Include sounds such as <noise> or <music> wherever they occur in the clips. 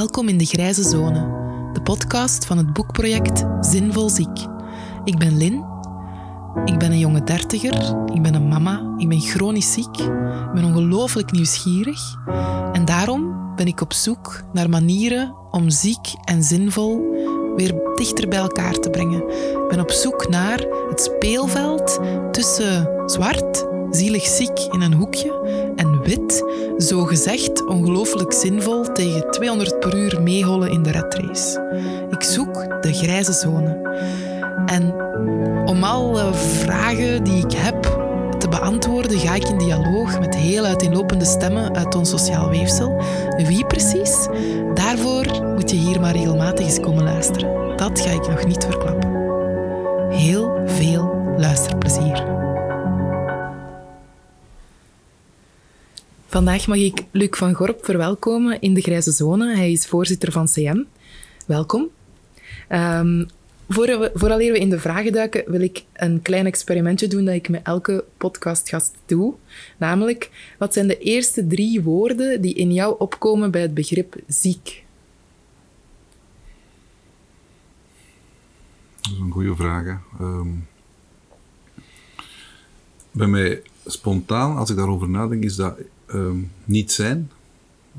Welkom in de Grijze Zone, de podcast van het boekproject Zinvol Ziek. Ik ben Lin, ik ben een jonge dertiger, ik ben een mama, ik ben chronisch ziek, ik ben ongelooflijk nieuwsgierig en daarom ben ik op zoek naar manieren om ziek en zinvol weer dichter bij elkaar te brengen. Ik ben op zoek naar het speelveld tussen zwart, zielig ziek in een hoekje en wit, zo gezegd ongelooflijk zinvol tegen 200 per uur meehollen in de redrace. Ik zoek de grijze zone. En om alle vragen die ik heb te beantwoorden, ga ik in dialoog met heel uiteenlopende stemmen uit ons sociaal weefsel. Wie precies? Daarvoor moet je hier maar regelmatig eens komen luisteren. Dat ga ik nog niet verklappen. Heel veel luisterplezier. Vandaag mag ik Luc van Gorp verwelkomen in de Grijze Zone. Hij is voorzitter van CM. Welkom. Um, voor we, vooraleer we in de vragen duiken, wil ik een klein experimentje doen dat ik met elke podcastgast doe. Namelijk, wat zijn de eerste drie woorden die in jou opkomen bij het begrip ziek? Dat is een goede vraag. Um, bij mij spontaan, als ik daarover nadenk, is dat um, niet zijn,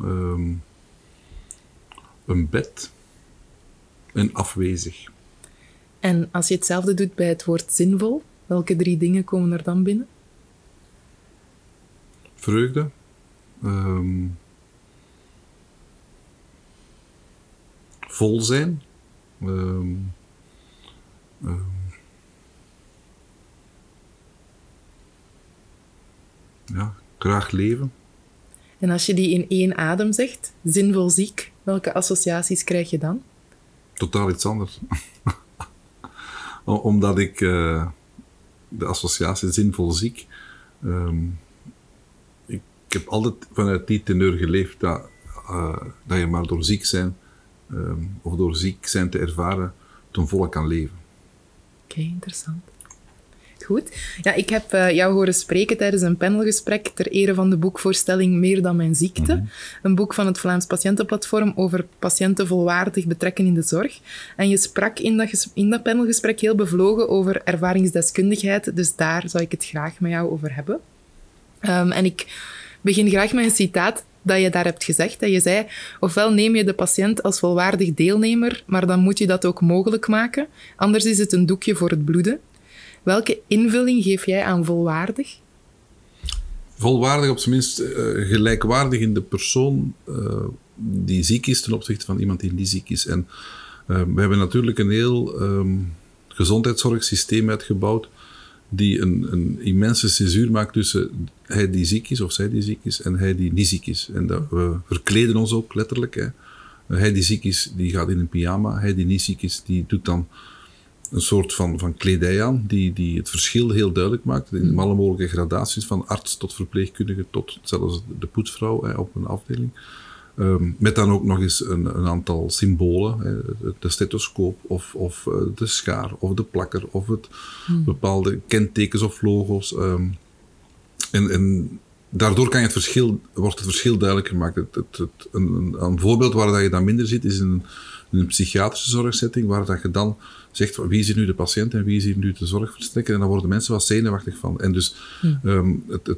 um, een bed en afwezig. En als je hetzelfde doet bij het woord zinvol, welke drie dingen komen er dan binnen? Vreugde. Um, vol zijn. Um, um, ja, graag leven. En als je die in één adem zegt, zinvol ziek, welke associaties krijg je dan? Totaal iets anders. <laughs> Omdat ik uh, de associatie zinvol ziek. Um, ik, ik, heb altijd vanuit die teneur geleefd dat, uh, dat je maar door ziek zijn um, of door ziek zijn te ervaren ten volle kan leven. Oké, okay, interessant. Goed. Ja, ik heb uh, jou horen spreken tijdens een panelgesprek ter ere van de boekvoorstelling Meer dan mijn ziekte. Mm -hmm. Een boek van het Vlaams Patiëntenplatform over patiënten volwaardig betrekken in de zorg. En je sprak in dat, in dat panelgesprek heel bevlogen over ervaringsdeskundigheid, dus daar zou ik het graag met jou over hebben. Um, en ik begin graag met een citaat dat je daar hebt gezegd. Dat je zei, ofwel neem je de patiënt als volwaardig deelnemer, maar dan moet je dat ook mogelijk maken. Anders is het een doekje voor het bloeden. Welke invulling geef jij aan volwaardig? Volwaardig, op zijn minst uh, gelijkwaardig in de persoon uh, die ziek is ten opzichte van iemand die niet ziek is. En uh, we hebben natuurlijk een heel um, gezondheidszorgsysteem uitgebouwd die een, een, immense censuur maakt tussen hij die ziek is of zij die ziek is en hij die niet ziek is. En dat, we verkleden ons ook letterlijk. Hè. Hij die ziek is, die gaat in een pyjama. Hij die niet ziek is, die doet dan een soort van, van kledij aan die, die het verschil heel duidelijk maakt. In alle mogelijke gradaties, van arts tot verpleegkundige tot zelfs de poetsvrouw hè, op een afdeling. Um, met dan ook nog eens een, een aantal symbolen, hè, de stethoscoop of, of uh, de schaar of de plakker of het hmm. bepaalde kentekens of logo's. Um, en, en daardoor kan je het verschil, wordt het verschil duidelijk gemaakt. Het, het, het, een, een, voorbeeld waar dat je dan minder ziet is in, in een psychiatrische zorgsetting, waar dat je dan zegt wie is hier nu de patiënt en wie is hier nu de zorgverstrekker. En dan worden mensen wat zenuwachtig van. En dus hmm. um, het, het,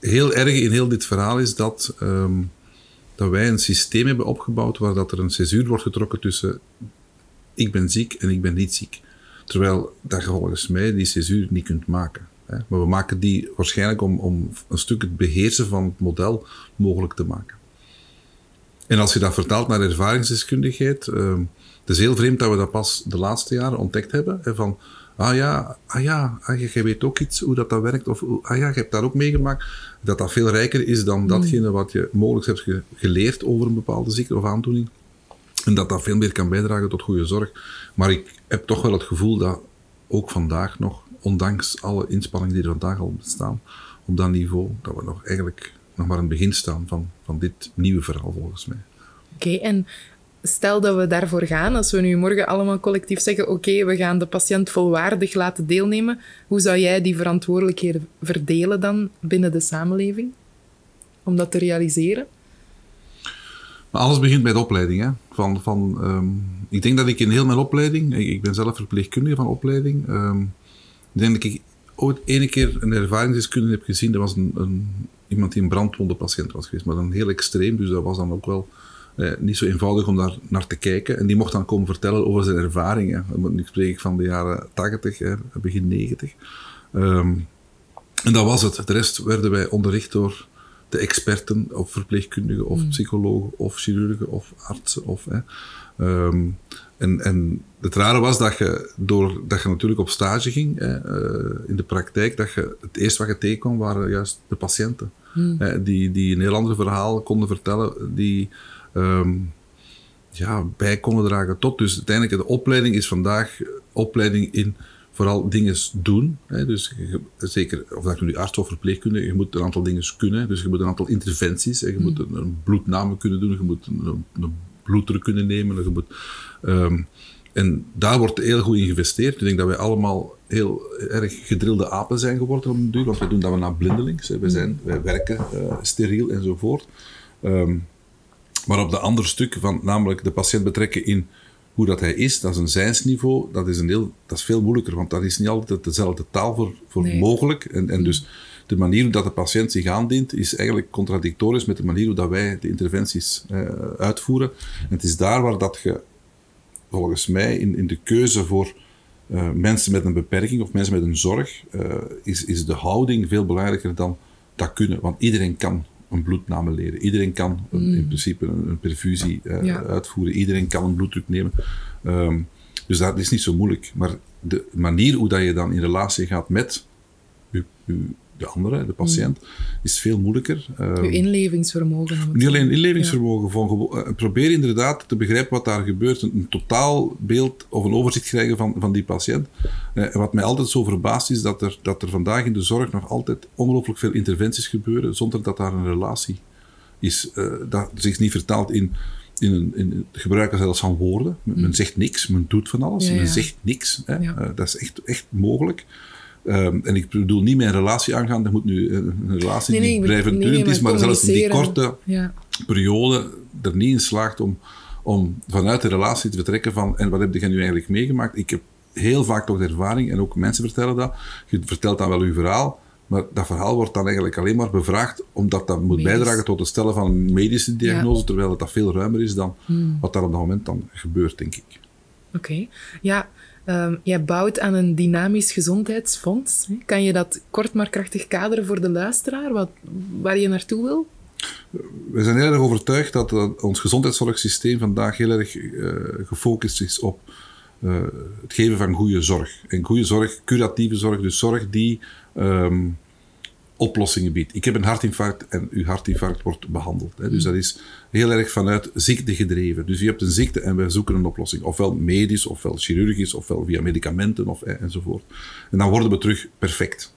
heel erg in heel dit verhaal is dat, um, dat wij een systeem hebben opgebouwd waar dat er een césuur wordt getrokken tussen ik ben ziek en ik ben niet ziek. Terwijl dat je volgens mij die césuur niet kunt maken. Hè. Maar we maken die waarschijnlijk om, om een stuk het beheersen van het model mogelijk te maken. En als je dat vertaalt naar ervaringsdeskundigheid, um, het is heel vreemd dat we dat pas de laatste jaren ontdekt hebben. Hè, van, ah ja, ah ja, ah, jij weet ook iets hoe dat, dat werkt. Of ah ja, je hebt daar ook meegemaakt. Dat dat veel rijker is dan datgene wat je mogelijk hebt ge geleerd over een bepaalde ziekte of aandoening. En dat dat veel meer kan bijdragen tot goede zorg. Maar ik heb toch wel het gevoel dat ook vandaag nog, ondanks alle inspanningen die er vandaag al bestaan, op dat niveau, dat we nog eigenlijk nog maar aan het begin staan van, van dit nieuwe verhaal volgens mij. Oké, okay, en stel dat we daarvoor gaan, als we nu morgen allemaal collectief zeggen: Oké, we gaan de patiënt volwaardig laten deelnemen, hoe zou jij die verantwoordelijkheden verdelen dan binnen de samenleving? Om dat te realiseren? Maar alles begint bij de opleiding. Hè? Van, van, ehm, ik denk dat ik in heel mijn opleiding, ik, ik ben zelf verpleegkundige van opleiding, ehm, ik denk dat ik ooit ene keer een ervaringsdeskundige heb gezien. Dat was een, een, iemand die een brandwonde patiënt was geweest, maar dan heel extreem. Dus dat was dan ook wel eh, niet zo eenvoudig om daar naar te kijken. En die mocht dan komen vertellen over zijn ervaringen. Nu spreek ik van de jaren 80, hè, begin 90. Ehm, en dat was het. De rest werden wij onderricht door de experten, of verpleegkundigen, of mm. psychologen, of chirurgen, of artsen. Of, hè. Ehm, en, en het rare was dat je, doordat je natuurlijk op stage ging, hè, eh, in de praktijk, dat je het eerste wat je tegenkwam waren juist de patiënten. Die, die een heel ander verhaal konden vertellen, die um, ja, bij konden dragen tot. Dus uiteindelijk, de opleiding is vandaag opleiding in vooral dingen doen. Hè. Dus zeker, of dat nu arts of verpleegkundige, je moet een aantal dingen kunnen. Dus je moet een aantal interventies, hè. je moet mm. een, bloedname kunnen doen, je moet een, een bloeddruk kunnen nemen. Je moet, um, en daar wordt heel goed in geïnvesteerd. Ik denk dat wij allemaal heel erg gedrilde apen zijn geworden op een duur, want we doen dat we naar blindelings. Hè. Wij, mm. zijn, wij werken uh, steriel enzovoort. Um, maar op de andere stuk, van namelijk de patiënt betrekken in hoe dat hij is, dat is een zijnsniveau, dat is, een heel, dat is veel moeilijker, want dat is niet altijd dezelfde taal voor, voor mogelijk. En, en dus de manier hoe dat de patiënt zich aandient, is eigenlijk contradictorisch met de manier hoe dat wij de interventies eh, uitvoeren. En het is daar waar dat je, volgens mij, in, in de keuze voor uh, mensen met een beperking of mensen met een zorg, uh, is, is de houding veel belangrijker dan dat kunnen. Want iedereen kan een bloedname leren. Iedereen kan een, in mm. principe een, een perfusie uh, uitvoeren. Iedereen kan een bloeddruk nemen. Um, dus dat is niet zo moeilijk. Maar de manier hoe dat je dan in relatie gaat met je, de andere, de patiënt, is veel moeilijker. Je inlevingsvermogen. Niet alleen inlevingsvermogen. Van, uh, probeer inderdaad te begrijpen wat daar gebeurt. Een, een totaalbeeld of een overzicht krijgen van, van die patiënt. Uh, wat mij altijd zo verbaast is dat er, dat er vandaag in de zorg nog altijd ongelooflijk veel interventies gebeuren zonder dat daar een relatie is. Uh, dat zich niet vertaalt in in, een, in gebruiken zelfs van woorden. Men, mm. zegt niks, men doet van alles, ja, ja. men zegt niks. Hè. Ja. Uh, dat is echt, echt mogelijk. Um, en ik bedoel niet mijn relatie aangaan, dat moet nu een relatie nee, nee, die blijvend nee, is, maar zelfs in die korte ja. periode er niet in slaagt om, om vanuit de relatie te vertrekken van en wat heb je nu eigenlijk meegemaakt? Ik heb heel vaak toch de ervaring, en ook mensen vertellen dat, je vertelt dan wel uw verhaal, maar dat verhaal wordt dan eigenlijk alleen maar bevraagd omdat dat moet bijdragen tot het stellen van een medische diagnose, terwijl dat veel ruimer is dan hmm. wat daar op dat moment dan gebeurt, denk ik. Oké. Ja, um, jij bouwt aan een dynamisch gezondheidsfonds. Kan je dat kort maar krachtig kaderen voor de luisteraar, wat, waar je naartoe wil? We zijn heel erg overtuigd dat ons gezondheidszorgsysteem vandaag heel erg uh, gefocust is op uh, het geven van goede zorg. En goede zorg, curatieve zorg, dus zorg die um, oplossingen biedt. Ik heb een hartinfarct en uw hartinfarct wordt behandeld. Hè. Dus dat is heel erg vanuit ziekte gedreven. Dus je hebt een ziekte en wij zoeken een oplossing. Ofwel medisch, ofwel chirurgisch, ofwel via medicamenten of, enzovoort. En dan worden we terug perfect.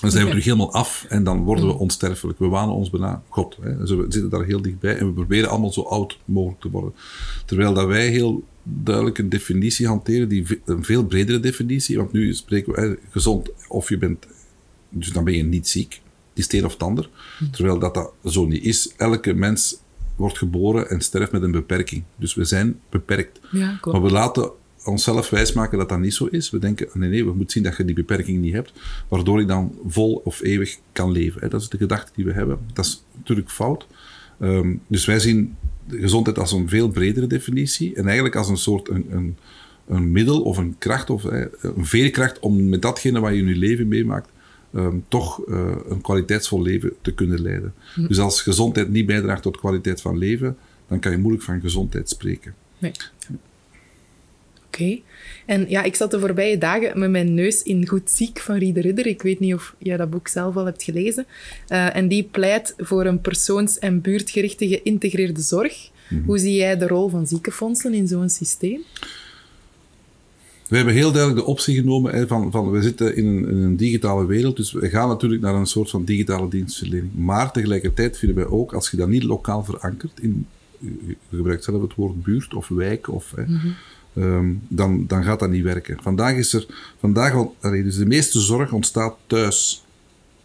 Dan zijn we terug helemaal af en dan worden we onsterfelijk. We wanen ons bijna God. Hè. Dus we zitten daar heel dichtbij en we proberen allemaal zo oud mogelijk te worden. Terwijl dat wij heel duidelijk een definitie hanteren, die, een veel bredere definitie. Want nu spreken we hè, gezond of je bent dus dan ben je niet ziek. Die is het een of het ander. Terwijl dat, dat zo niet is. Elke mens wordt geboren en sterft met een beperking. Dus we zijn beperkt. Ja, maar we laten onszelf wijsmaken dat dat niet zo is. We denken, nee, nee, we moeten zien dat je die beperking niet hebt, waardoor ik dan vol of eeuwig kan leven. Dat is de gedachte die we hebben. Dat is natuurlijk fout. Ehm, dus wij zien gezondheid als een veel bredere definitie en eigenlijk als een soort een, een, een middel of een kracht of een veerkracht om met datgene wat je in je leven meemaakt um, toch uh, een kwaliteitsvol leven te kunnen leiden. Hm. Dus als gezondheid niet bijdraagt tot kwaliteit van leven, dan kan je moeilijk van gezondheid spreken. Nee. Oké. Okay. En ja, ik zat de voorbije dagen met mijn neus in Goed Ziek van Riede Ridder. Ik weet niet of jij dat boek zelf al hebt gelezen. Uh, en die pleit voor een persoons- en buurtgerichte geïntegreerde zorg. Mm -hmm. Hoe zie jij de rol van ziekenfondsen in zo'n systeem? We hebben heel duidelijk de optie genomen hè, van, van we zitten in een, in een, digitale wereld, dus we gaan natuurlijk naar een soort van digitale dienstverlening. Maar tegelijkertijd vinden wij ook, als je dat niet lokaal verankert, in, je gebruikt zelf het woord buurt of wijk, of, hè, mm -hmm. um, dan, dan gaat dat niet werken. Vandaag is er, vandaag, dus de meeste zorg ontstaat thuis.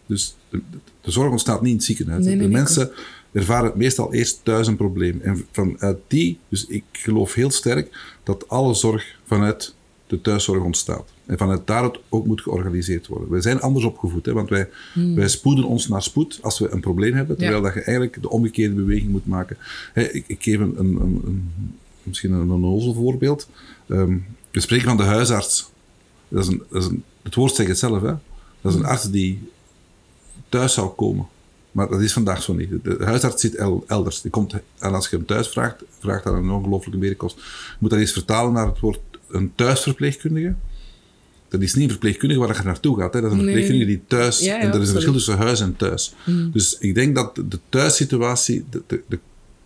Dus de, de zorg ontstaat niet in het ziekenhuis. Nee, nee, de mensen ervaren meestal eerst thuis een probleem. En vanuit die, dus ik geloof heel sterk dat alle zorg vanuit de thuiszorg ontstaat. En vanuit daar het ook moet georganiseerd worden. Wij zijn anders opgevoed, hè, want wij, Hmm. wij spoeden ons naar spoed als we een probleem hebben, terwijl dat je eigenlijk de omgekeerde beweging moet maken. Hè, ik, ik geef een, een, een, een- misschien een onnozel voorbeeld. Ehm, we spreken van de huisarts. Dat is een, dat is een, het woord zegt het zelf, hè? Dat is een arts die thuis zou komen. Maar dat is vandaag zo niet. De huisarts zit el- elders. Die komt, en als je hem thuis vraagt, vraagt dat een ongelooflijke meerkost. Je moet dat eens vertalen naar het woord een thuisverpleegkundige. Dat is niet een verpleegkundige waar je naartoe gaat. Hè. Dat is een Nee. verpleegkundige die thuis... Ja, ja, en er is een verschil tussen huis en thuis. Dus ik denk dat de thuissituatie de, de, de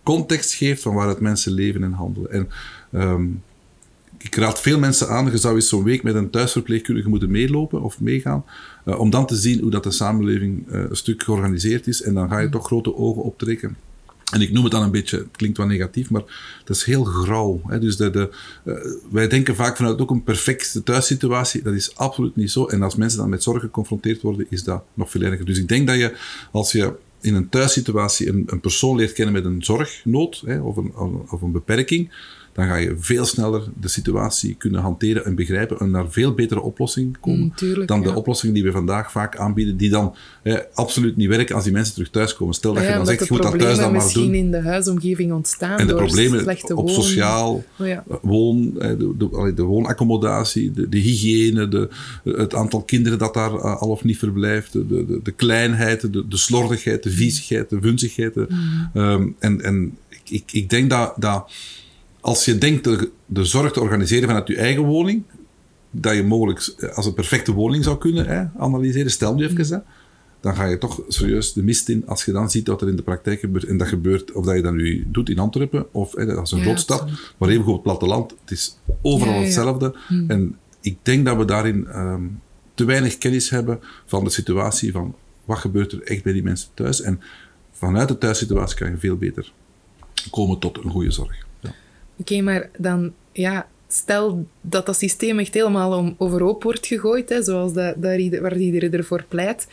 context geeft van waaruit mensen leven en handelen. En ehm, ik raad veel mensen aan, je zou eens zo'n week met een thuisverpleegkundige moeten meelopen of meegaan, eh, om dan te zien hoe dat de samenleving eh, een stuk georganiseerd is. En dan ga je toch grote ogen optrekken. En ik noem het dan een beetje, het klinkt wel negatief, maar dat is heel grauw. Hè? Dus de, eh, wij denken vaak vanuit ook een perfecte thuissituatie. Dat is absoluut niet zo. En als mensen dan met zorg geconfronteerd worden, is dat nog veel erger. Dus ik denk dat je, als je in een thuissituatie een, een persoon leert kennen met een zorgnood hè, of, een, of een beperking, dan ga je veel sneller de situatie kunnen hanteren en begrijpen en naar veel betere oplossingen komen Mm, tuurlijk, dan de oplossingen die we vandaag vaak aanbieden, die dan hè, absoluut niet werken als die mensen terug thuiskomen. Stel dat Ja, je dan zegt, je moet dat thuis dan maar misschien doen. in de huisomgeving ontstaan En de door problemen slechte op woon- sociaal, Oh ja. eh, woon, eh, de, de, woonaccommodatie, de, de hygiëne, de, het aantal kinderen dat daar eh, al of niet verblijft, de, de, de kleinheid, de, de slordigheid, de viezigheid, de vunzigheid. eh, ehm, en en ik, ik, ik denk dat, dat als je denkt de, de zorg te organiseren vanuit je eigen woning, dat je mogelijk eh, als een perfecte woning zou kunnen hè, analyseren, stel nu even, hè, dan ga je toch serieus de mist in als je dan ziet wat er in de praktijk gebeurt. En dat gebeurt, of dat je dat nu doet in Antwerpen, of hè, dat is een Ja, absoluut. maar even op het platteland. Het is overal Ja, ja. hetzelfde. En ik denk dat we daarin ehm, te weinig kennis hebben van de situatie, van wat gebeurt er echt bij die mensen thuis. En vanuit de thuissituatie kan je veel beter komen tot een goede zorg. Oké, maar dan, ja, stel dat dat systeem echt helemaal om, overhoop wordt gegooid, hè, zoals dat, ieder- waar iedereen ervoor pleit.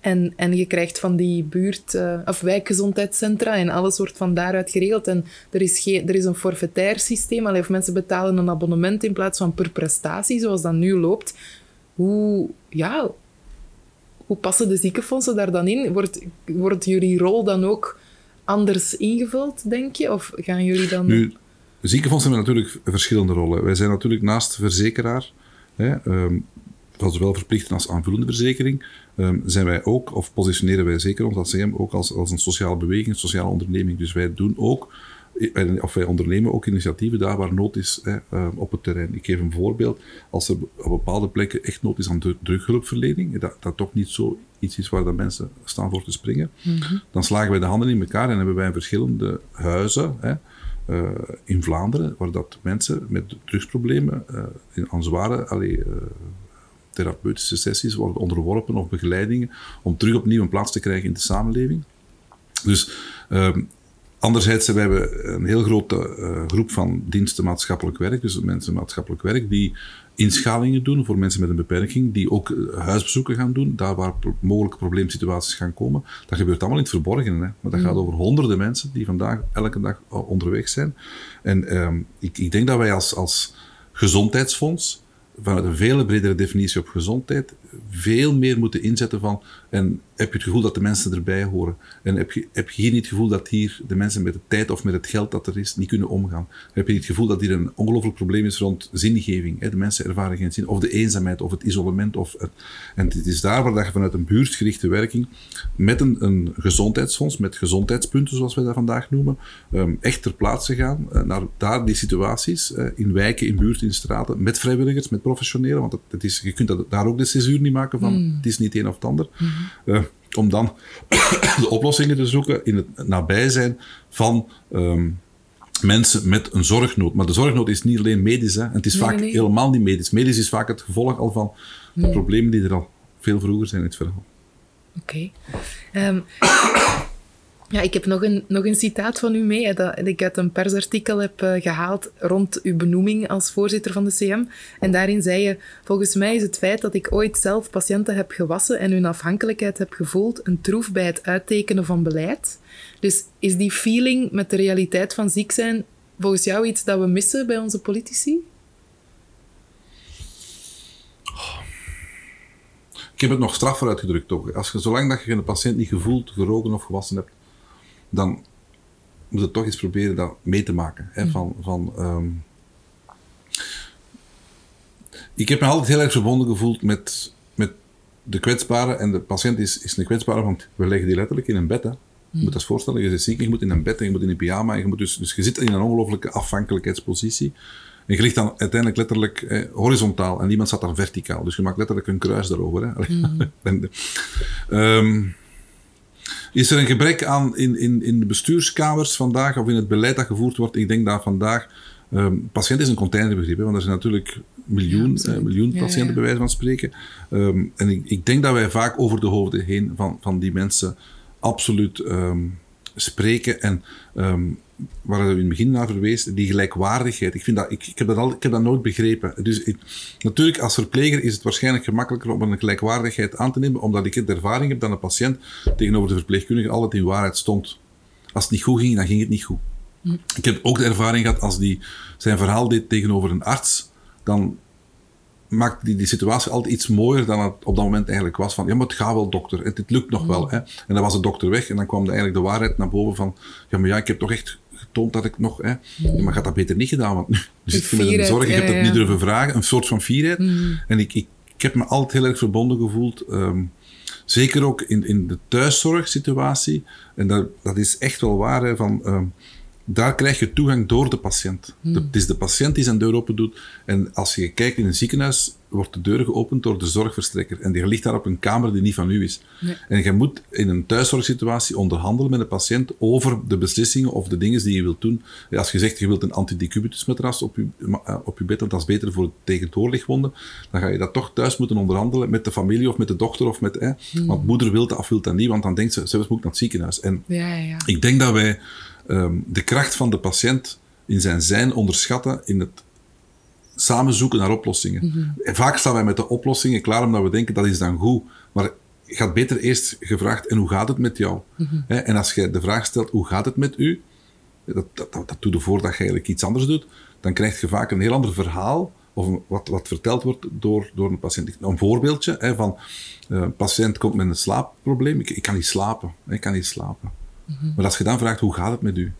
En, en je krijgt van die buurt- eh, of wijkgezondheidscentra en alles wordt van daaruit geregeld. En er is, geen, er is een forfaitair systeem, allee, of mensen betalen een abonnement in plaats van per prestatie, zoals dat nu loopt. Hoe, ja, hoe passen de ziekenfondsen daar dan in? Wordt, wordt jullie rol dan ook anders ingevuld, denk je? Of gaan jullie dan... ziekenfondsen hebben natuurlijk verschillende rollen. Wij zijn natuurlijk naast verzekeraar, hè, van zowel verplichte als aanvullende verzekering, ehm, zijn wij ook, of positioneren wij zeker ons als CM ook als, als een sociale beweging, een sociale onderneming. Dus wij doen ook, eh, of wij ondernemen ook initiatieven daar waar nood is hè, ehm, op het terrein. Ik geef een voorbeeld. Als er op bepaalde plekken echt nood is aan dru- drughulpverlening, dat, dat toch niet zo iets is waar de mensen staan voor te springen, dan slagen wij de handen in elkaar en hebben wij verschillende huizen, hè, eh, in Vlaanderen, waar dat mensen met drugsproblemen eh, in, aan zware eh, therapeutische sessies worden onderworpen of begeleidingen om terug opnieuw een plaats te krijgen in de samenleving. Dus ehm, anderzijds hebben we een heel grote groep van diensten maatschappelijk werk, dus mensen maatschappelijk werk, die inschalingen doen voor mensen met een beperking, die ook eh, huisbezoeken gaan doen, daar waar mogelijke probleemsituaties gaan komen. Dat gebeurt allemaal in het verborgen, hè? maar dat gaat over honderden mensen die vandaag elke dag eh, onderweg zijn. En ehm, ik, ik denk dat wij als, als gezondheidsfonds vanuit een veel bredere definitie op gezondheid veel meer moeten inzetten van en heb je het gevoel dat de mensen erbij horen en heb je, heb je hier niet het gevoel dat hier de mensen met de tijd of met het geld dat er is niet kunnen omgaan heb je niet het gevoel dat hier een ongelooflijk probleem is rond zingeving hè? de mensen ervaren geen zin of de eenzaamheid of het isolement of het, en het is daar waar dat je vanuit een buurtgerichte werking met een, een gezondheidsfonds met gezondheidspunten zoals wij dat vandaag noemen ehm, echt ter plaatse gaan eh, naar daar die situaties eh, in wijken, in buurten, in straten met vrijwilligers, met professionelen want het, het is, je kunt dat, daar ook de césuur niet maken van het is niet een of het ander Eh, om dan <coughs> de oplossingen te zoeken in het nabijzijn van ehm, mensen met een zorgnood. Maar de zorgnood is niet alleen medisch. Hè. En het is Nee, vaak nee. helemaal niet medisch. Medisch is vaak het gevolg al van de problemen die er al veel vroeger zijn in het verhaal. Oké. Ehm, Ja, ik heb nog een, nog een citaat van u mee, dat ik uit een persartikel heb uh, gehaald rond uw benoeming als voorzitter van de CM. En daarin zei je, volgens mij is het feit dat ik ooit zelf patiënten heb gewassen en hun afhankelijkheid heb gevoeld, een troef bij het uittekenen van beleid. Dus is die feeling met de realiteit van ziek zijn volgens jou iets dat we missen bij onze politici? Ik heb het nog straffer uitgedrukt ook. Als je, zolang dat je een patiënt niet gevoeld, geroken of gewassen hebt, dan moet je toch eens proberen dat mee te maken. Hè, van, van, ehm, ik heb me altijd heel erg verbonden gevoeld met, met de kwetsbare. En de patiënt is, is een kwetsbare, want we leggen die letterlijk in een bed. Hè. Je moet dat voorstellen, je zit ziek, je moet in een bed en je moet in een pyjama. En je, moet dus, dus je zit in een ongelooflijke afhankelijkheidspositie. En je ligt dan uiteindelijk letterlijk eh, horizontaal en iemand zat dan verticaal. Dus je maakt letterlijk een kruis daarover. Hè. <laughs> Mm. um, is er een gebrek aan in, in, in de bestuurskamers vandaag of in het beleid dat gevoerd wordt? Ik denk dat vandaag. Um, patiënt is een containerbegrip, hè, want er zijn natuurlijk miljoen, ja, uh, miljoen patiënten, bij wijze van spreken. Um, en ik, ik, denk dat wij vaak over de hoofden heen van, van die mensen absoluut um, spreken. En waar we in het begin naar verwees, die gelijkwaardigheid. Ik, vind dat, ik, ik, heb dat al, ik heb dat nooit begrepen. Dus natuurlijk, als verpleger is het waarschijnlijk gemakkelijker om een gelijkwaardigheid aan te nemen, omdat ik de ervaring heb dat een patiënt tegenover de verpleegkundige altijd in waarheid stond. Als het niet goed ging, dan ging het niet goed. Ik heb ook de ervaring gehad als die zijn verhaal deed tegenover een arts, dan maakt die, die situatie altijd iets mooier dan het op dat moment eigenlijk was. Van, ja, maar het gaat wel, dokter. Het, lukt nog wel. Hè. En dan was de dokter weg en dan kwam de, eigenlijk de waarheid naar boven van, ja, maar ja, ik heb toch echt getoond dat ik nog... Hè. Maar gaat dat beter niet gedaan, want nu zit je met een zorg, je hebt het niet durven vragen. Een soort van fierheid. Mm. En ik, ik, ik, heb me altijd heel erg verbonden gevoeld. Um, zeker ook in, in de thuiszorgsituatie. En dat, dat is echt wel waar, hè, van... Um, daar krijg je toegang door de patiënt. Mm. het is de patiënt die zijn deur open doet. En als je kijkt in een ziekenhuis, wordt de deur geopend door de zorgverstrekker. En die ligt daar op een kamer die niet van u is. En je moet in een thuiszorgsituatie onderhandelen met de patiënt over de beslissingen of de dingen die je wilt doen. Als je zegt, je wilt een antidecubitusmatras op je, eh, op je bed, want dat is beter voor tegen doorlichtwonden, dan ga je dat toch thuis moeten onderhandelen met de familie of met de dochter of met... Eh, Want moeder wil dat of wil dat niet, want dan denkt ze, zelfs moet ik naar het ziekenhuis. En ja, ja. ik denk dat wij um, de kracht van de patiënt in zijn zijn onderschatten in het samen zoeken naar oplossingen. Mm Vaak staan wij met de oplossingen klaar omdat we denken dat is dan goed. Maar je had beter eerst gevraagd en hoe gaat het met jou? Mm En als je de vraag stelt hoe gaat het met u? Dat, dat, dat, dat doe je voordat je eigenlijk iets anders doet. Dan krijg je vaak een heel ander verhaal of wat, wat verteld wordt door, door een patiënt. Een voorbeeldje hè, van uh, een patiënt komt met een slaapprobleem. Ik, ik kan niet slapen. Ik kan niet slapen. Mhm. Maar als je dan vraagt hoe gaat het met u?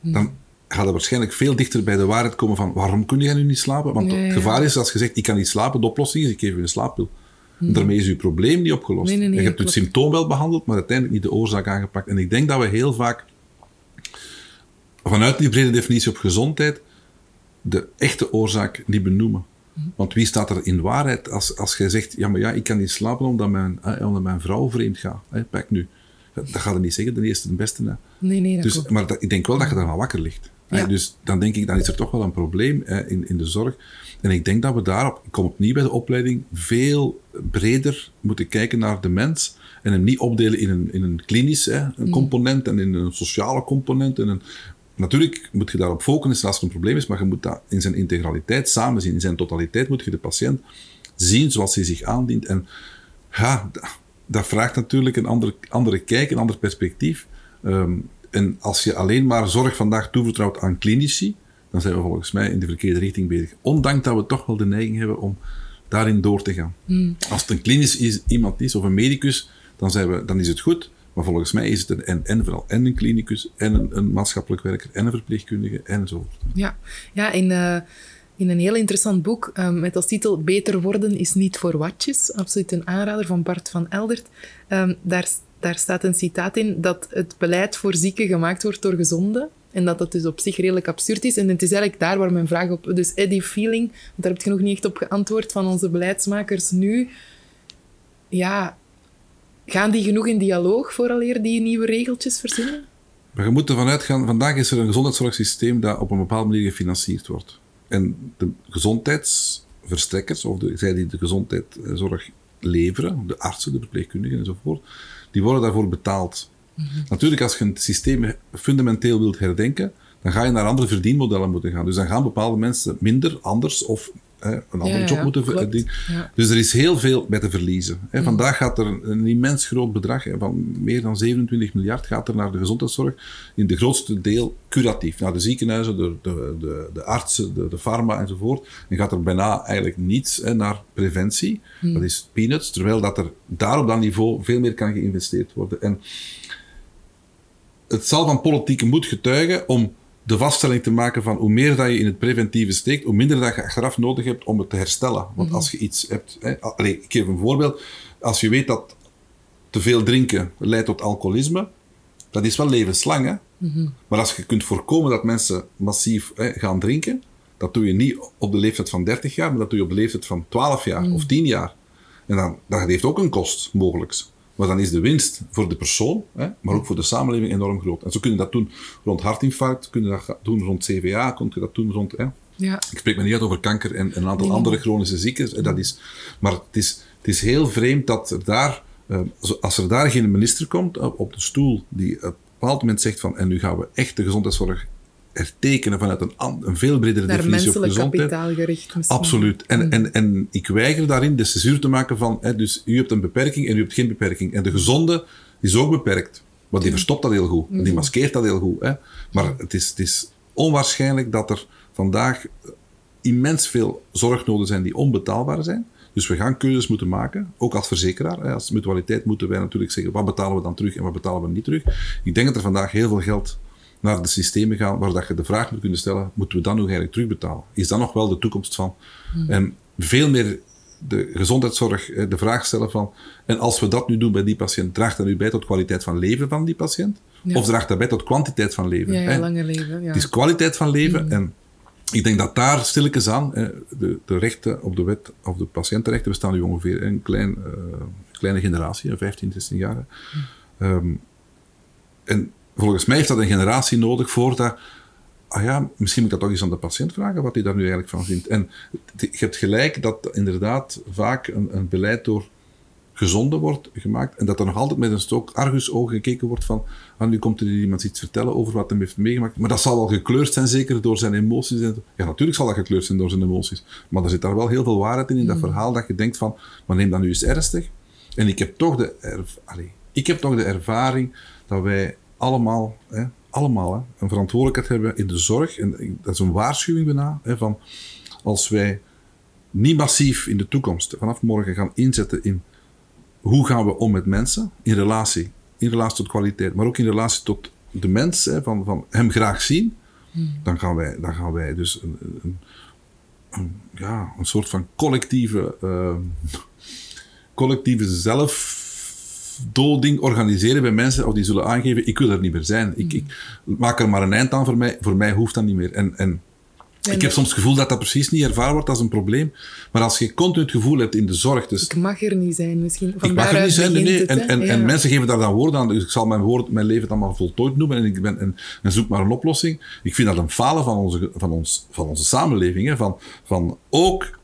Dan gaat het waarschijnlijk veel dichter bij de waarheid komen van waarom kun jij nu niet slapen? Want het gevaar is als je zegt ik kan niet slapen, de oplossing is ik geef u een slaappil. Mm. Daarmee is uw probleem niet opgelost. je hebt het symptoom wel behandeld, maar uiteindelijk niet de oorzaak aangepakt. En ik denk dat we heel vaak vanuit die brede definitie op gezondheid de echte oorzaak niet benoemen. Mhm. Want wie staat er in waarheid als, als jij zegt, ja maar ja, ik kan niet slapen omdat mijn, eh, omdat mijn vrouw vreemd gaat. Hè, pak nu. Dat, dat gaat er niet zeggen, de eerste de beste. Hè. Nee, nee, dat dus, Maar dat, ik denk wel dat je daar wel wakker ligt. Dus dan denk ik, dan is er toch wel een probleem in, in de zorg. En ik denk dat we daarop, ik kom opnieuw bij de opleiding, veel breder moeten kijken naar de mens. En hem niet opdelen in een, in een klinisch hè, een mm. component en in een sociale component. En een, natuurlijk moet je daarop focussen als er een probleem is, maar je moet dat in zijn integraliteit samen zien. In zijn totaliteit moet je de patiënt zien zoals hij zich aandient. En ja, dat vraagt natuurlijk een andere, andere kijk, een ander perspectief. Um, en als je alleen maar zorg vandaag toevertrouwt aan klinici, dan zijn we volgens mij in de verkeerde richting bezig. Ondanks dat we toch wel de neiging hebben om daarin door te gaan. Hmm. Als het een klinisch is, iemand is of een medicus, dan, zijn we, dan is het goed. Maar volgens mij is het een en, en vooral en een klinicus en een, een maatschappelijk werker en een verpleegkundige en zo. Ja, ja in, uh, in een heel interessant boek um, met als titel Beter worden is niet voor watjes. Absoluut een aanrader van Bart van Eldert. Um, daar daar staat een citaat in dat het beleid voor zieken gemaakt wordt door gezonden. En dat dat dus op zich redelijk absurd is. En het is eigenlijk daar waar mijn vraag op... Dus die feeling, daar heb je nog niet echt op geantwoord van onze beleidsmakers nu. Ja, gaan die genoeg in dialoog vooraleer die nieuwe regeltjes verzinnen? Maar je moet ervan uitgaan, vandaag is er een gezondheidszorgsysteem dat op een bepaalde manier gefinancierd wordt. En de gezondheidsverstrekkers, of de, zij die de gezondheidszorg leveren, de artsen, de verpleegkundigen enzovoort, die worden daarvoor betaald. Natuurlijk, als je het systeem fundamenteel wilt herdenken, dan ga je naar andere verdienmodellen moeten gaan. Dus dan gaan bepaalde mensen minder, anders of hè, een andere Ja, job moeten. Ja. Dus er is heel veel bij te verliezen. Hè. Vandaag gaat er een, een immens groot bedrag, hè, van meer dan 27 miljard, gaat er naar de gezondheidszorg. In de grootste deel curatief. Naar de ziekenhuizen, de, de, de, de artsen, de, de farma enzovoort. En gaat er bijna eigenlijk niets hè, naar preventie. Dat is peanuts. Terwijl dat er daar op dat niveau veel meer kan geïnvesteerd worden. En het zal van politieke moed getuigen om de vaststelling te maken van hoe meer dat je in het preventieve steekt, hoe minder dat je achteraf nodig hebt om het te herstellen. Want als je iets hebt... Hè, ik geef een voorbeeld. Als je weet dat te veel drinken leidt tot alcoholisme, dat is wel levenslang. Hè? Maar als je kunt voorkomen dat mensen massief hè, gaan drinken, dat doe je niet op de leeftijd van 30 jaar, maar dat doe je op de leeftijd van 12 jaar of 10 jaar. En dan, dat heeft ook een kost, mogelijks. Maar dan is de winst voor de persoon, hè, maar ook voor de samenleving enorm groot. En zo kun je dat doen rond hartinfarct, kun je dat doen rond CVA, kun je dat doen rond... Hè. Ja. Ik spreek me niet uit over kanker en een aantal Nee. andere chronische ziektes. Dat is, maar het is, het is heel vreemd dat er daar, eh, als er daar geen minister komt eh, op de stoel die op een bepaald moment zegt van en nu gaan we echt de gezondheidszorg hertekenen vanuit een, een veel bredere Naar definitie op menselijk gezondheid. kapitaal gericht misschien. Absoluut. En, en, en ik weiger daarin de censuur te maken van, hè, dus u hebt een beperking en u hebt geen beperking. En de gezonde is ook beperkt. Want die verstopt dat heel goed. En die maskeert dat heel goed. Hè. Maar het is, het is onwaarschijnlijk dat er vandaag immens veel zorgnoden zijn die onbetaalbaar zijn. Dus we gaan keuzes moeten maken, ook als verzekeraar. Als mutualiteit moeten wij natuurlijk zeggen, wat betalen we dan terug en wat betalen we niet terug. Ik denk dat er vandaag heel veel geld naar de systemen gaan waar dat je de vraag moet kunnen stellen, moeten we dan nog eigenlijk terugbetalen? Is dat nog wel de toekomst van? En veel meer de gezondheidszorg eh, de vraag stellen van, en als we dat nu doen bij die patiënt, draagt dat nu bij tot kwaliteit van leven van die patiënt? Ja. Of draagt dat bij tot kwantiteit van leven? Ja, ja, leven. Ja. Het is kwaliteit van leven. Mm. En ik denk dat daar stilletjes aan, eh, de, de rechten op de wet, of de patiëntenrechten, bestaan nu ongeveer een klein, eh, kleine generatie, een 15, 16 jaar. Mm. En volgens mij heeft dat een generatie nodig voordat. Ah ja, misschien moet ik dat toch eens aan de patiënt vragen wat hij daar nu eigenlijk van vindt. En je hebt gelijk dat inderdaad vaak een, een beleid door gezonden wordt gemaakt en dat er nog altijd met een stok argusogen gekeken wordt van ah, nu komt er iemand iets vertellen over wat hij heeft meegemaakt. Maar dat zal wel gekleurd zijn, zeker door zijn emoties. En, ja, natuurlijk zal dat gekleurd zijn door zijn emoties. Maar er zit daar wel heel veel waarheid in, in dat verhaal, dat je denkt van, maar neem dat nu eens ernstig. En ik heb toch de, erv- allee, ik heb toch de ervaring dat wij allemaal, hè, allemaal hè, een verantwoordelijkheid hebben in de zorg. En dat is een waarschuwing bijna, hè, van als wij niet massief in de toekomst vanaf morgen gaan inzetten in hoe gaan we om met mensen in relatie, in relatie tot kwaliteit, maar ook in relatie tot de mens, hè, van, van hem graag zien, dan, gaan wij, dan gaan wij dus een, een, een- ja, een soort van collectieve, ehm, collectieve zelfdoding organiseren bij mensen, of die zullen aangeven, ik wil er niet meer zijn. Ik, ik maak er maar een eind aan voor mij, voor mij hoeft dat niet meer. En, en ik heb soms het gevoel dat dat precies niet ervaren wordt als een probleem. Maar als je continu het gevoel hebt in de zorg, dus Ik mag er niet zijn misschien. Van ik mag er niet zijn, nee, het, En, en, mensen geven daar dan woorden aan. Dus ik zal mijn, woord, mijn leven dan maar voltooid noemen en, ik ben, en, en zoek maar een oplossing. Ik vind dat een falen van onze, van ons, van onze samenleving. Hè. Van, van ook,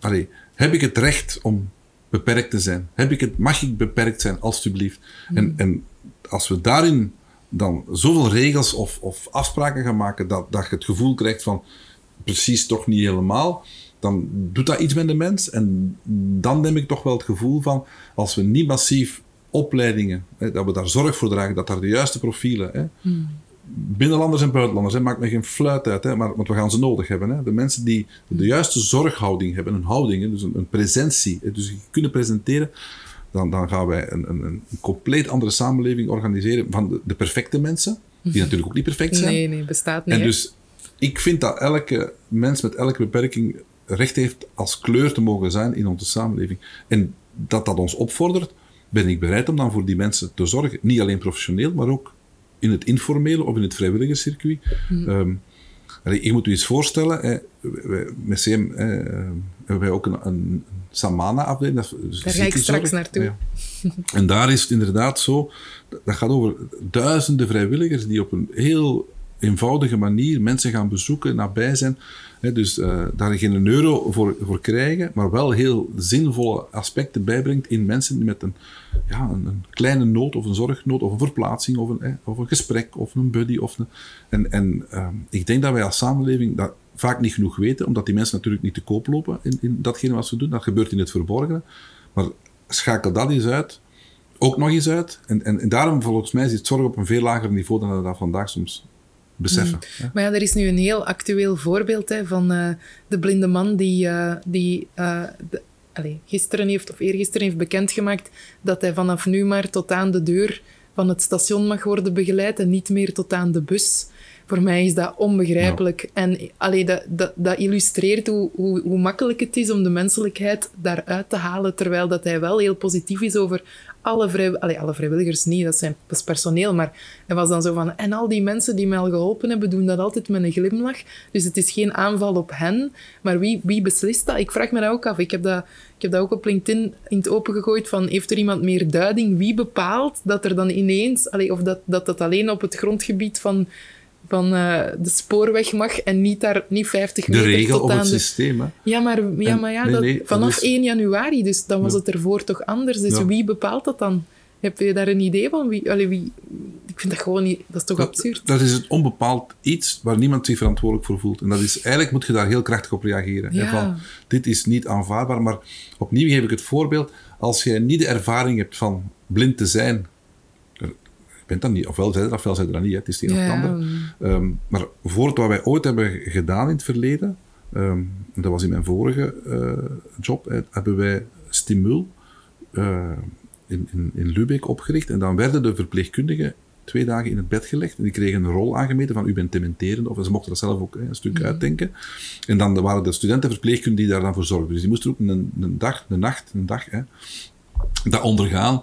allee, heb ik het recht om beperkt te zijn? Heb ik het, mag ik beperkt zijn, alstublieft? En, en als we daarin dan zoveel regels of, of afspraken gaan maken dat, dat je het gevoel krijgt van precies toch niet helemaal, dan doet dat iets met de mens. En dan neem ik toch wel het gevoel van, als we niet massief opleidingen, hè, dat we daar zorg voor dragen, dat daar de juiste profielen, hè, binnenlanders en buitenlanders, hè, maakt me geen fluit uit, hè, maar, want we gaan ze nodig hebben. Hè. De mensen die de juiste zorghouding hebben, een houding, hè, dus een, een presentie, hè, dus kunnen presenteren, dan, dan gaan wij een, een, een compleet andere samenleving organiseren van de, de perfecte mensen, die natuurlijk ook niet perfect zijn. Nee, nee, bestaat niet. En dus ik vind dat elke mens met elke beperking recht heeft als kleur te mogen zijn in onze samenleving. En dat dat ons opvordert, ben ik bereid om dan voor die mensen te zorgen. Niet alleen professioneel, maar ook in het informele of in het vrijwilligerscircuit. Ehm, allee, je moet u eens voorstellen, hè, wij, met CM hè, eh, hebben wij ook een, een Samana-afdeling. Daar ga ik straks naartoe. Ja. En daar is het inderdaad zo, dat gaat over duizenden vrijwilligers die op een heel eenvoudige manier mensen gaan bezoeken, nabij zijn. Hè, dus uh, daar geen euro voor, voor krijgen, maar wel heel zinvolle aspecten bijbrengt in mensen met een, ja, een, een kleine nood of een zorgnood of een verplaatsing of een, of een gesprek of een buddy. Of een, en en uh, ik denk dat wij als samenleving dat vaak niet genoeg weten, omdat die mensen natuurlijk niet te koop lopen in, in datgene wat ze doen. Dat gebeurt in het verborgene. Maar schakel dat eens uit ook nog eens uit. En, en, en daarom, volgens mij, zit zorg op een veel lager niveau dan we dat vandaag soms beseffen. Mm. Maar ja, er is nu een heel actueel voorbeeld hè, van uh, de blinde man die, uh, die uh, de, allez, gisteren heeft, of eergisteren heeft bekendgemaakt dat hij vanaf nu maar tot aan de deur van het station mag worden begeleid en niet meer tot aan de bus. Voor mij is dat onbegrijpelijk. Ja. En allee, dat, dat, dat illustreert hoe, hoe, hoe makkelijk het is om de menselijkheid daaruit te halen, terwijl dat hij wel heel positief is over alle, vrij, allee, alle vrijwilligers niet, dat, zijn, dat is personeel, maar hij was dan zo van, en al die mensen die mij al geholpen hebben, doen dat altijd met een glimlach. Dus het is geen aanval op hen, maar wie, wie beslist dat? Ik vraag me dat ook af. Ik heb dat, ik heb dat ook op LinkedIn in het open gegooid van, heeft er iemand meer duiding? Wie bepaalt dat er dan ineens, allee, of dat, dat dat alleen op het grondgebied van van uh, de spoorweg mag en niet, daar, niet 50 meter De regel tot op aan het de... systeem, hè? Ja, maar, ja, En- maar ja, nee, dat, nee, vanaf is- 1 januari, dus dan was Ja. het ervoor toch anders. Dus Ja. wie bepaalt dat dan? Heb je daar een idee van? Wie, allee, wie, ik vind dat gewoon niet... Dat is toch Dat, absurd? dat is het onbepaald iets waar niemand zich verantwoordelijk voor voelt. En dat is, eigenlijk moet je daar heel krachtig op reageren. Ja. Van, dit is niet aanvaardbaar, maar opnieuw geef ik het voorbeeld. Als jij niet de ervaring hebt van blind te zijn, bent dat niet, ofwel zij dat, ofwel zij dat niet, hè, het is het een of het ander. Ehm, maar voor het wat wij ooit hebben gedaan in het verleden, ehm, dat was in mijn vorige eh, job, hè, hebben wij Stimul eh, in, in, in Lubeck opgericht. En dan werden de verpleegkundigen twee dagen in het bed gelegd. En die kregen een rol aangemeten van u bent dementerend. Of ze mochten dat zelf ook hè, een stuk uitdenken. En dan waren de studenten verpleegkundigen die daar dan voor zorgden. Dus die moesten ook een, een dag, een nacht, een dag, hè, dat ondergaan.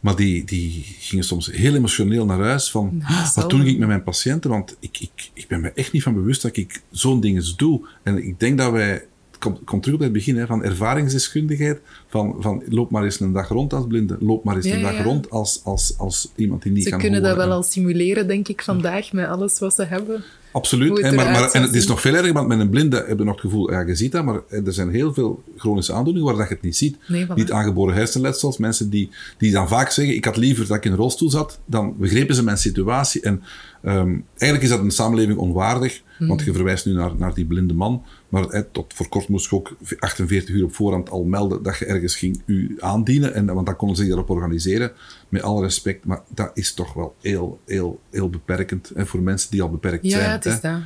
Maar die, die gingen soms heel emotioneel naar huis van, Nou, dat "Ah, zal wat doe wel." ik met mijn patiënten? Want ik, ik, ik ben me echt niet van bewust dat ik zo'n ding eens doe. En ik denk dat wij, komt, komt terug op het begin, hè, van ervaringsdeskundigheid, van, van loop maar eens een dag rond als blinde, loop maar eens Ja, een dag ja. rond als, als, als iemand die niet Ze kan kunnen dat wel al simuleren, denk ik, vandaag, met alles wat ze hebben. Absoluut. hè, maar, en het is nog veel erger, want met een blinde heb je nog het gevoel, ja, je ziet dat, maar er zijn heel veel chronische aandoeningen waar dat je het niet ziet. Nee, voilà. Niet aangeboren hersenletsels, mensen die, die dan vaak zeggen, ik had liever dat ik in een rolstoel zat, dan begrepen ze mijn situatie. En ehm, eigenlijk is dat een samenleving onwaardig, Hmm. want je verwijst nu naar, naar die blinde man, maar hè, tot voor kort moest je ook 48 uur op voorhand al melden dat je ergens ging u aandienen, en, want dan konden ze zich daarop organiseren, met alle respect, maar dat is toch wel heel, heel, heel beperkend hè, voor mensen die al beperkt Ja, zijn. het is hè. dat.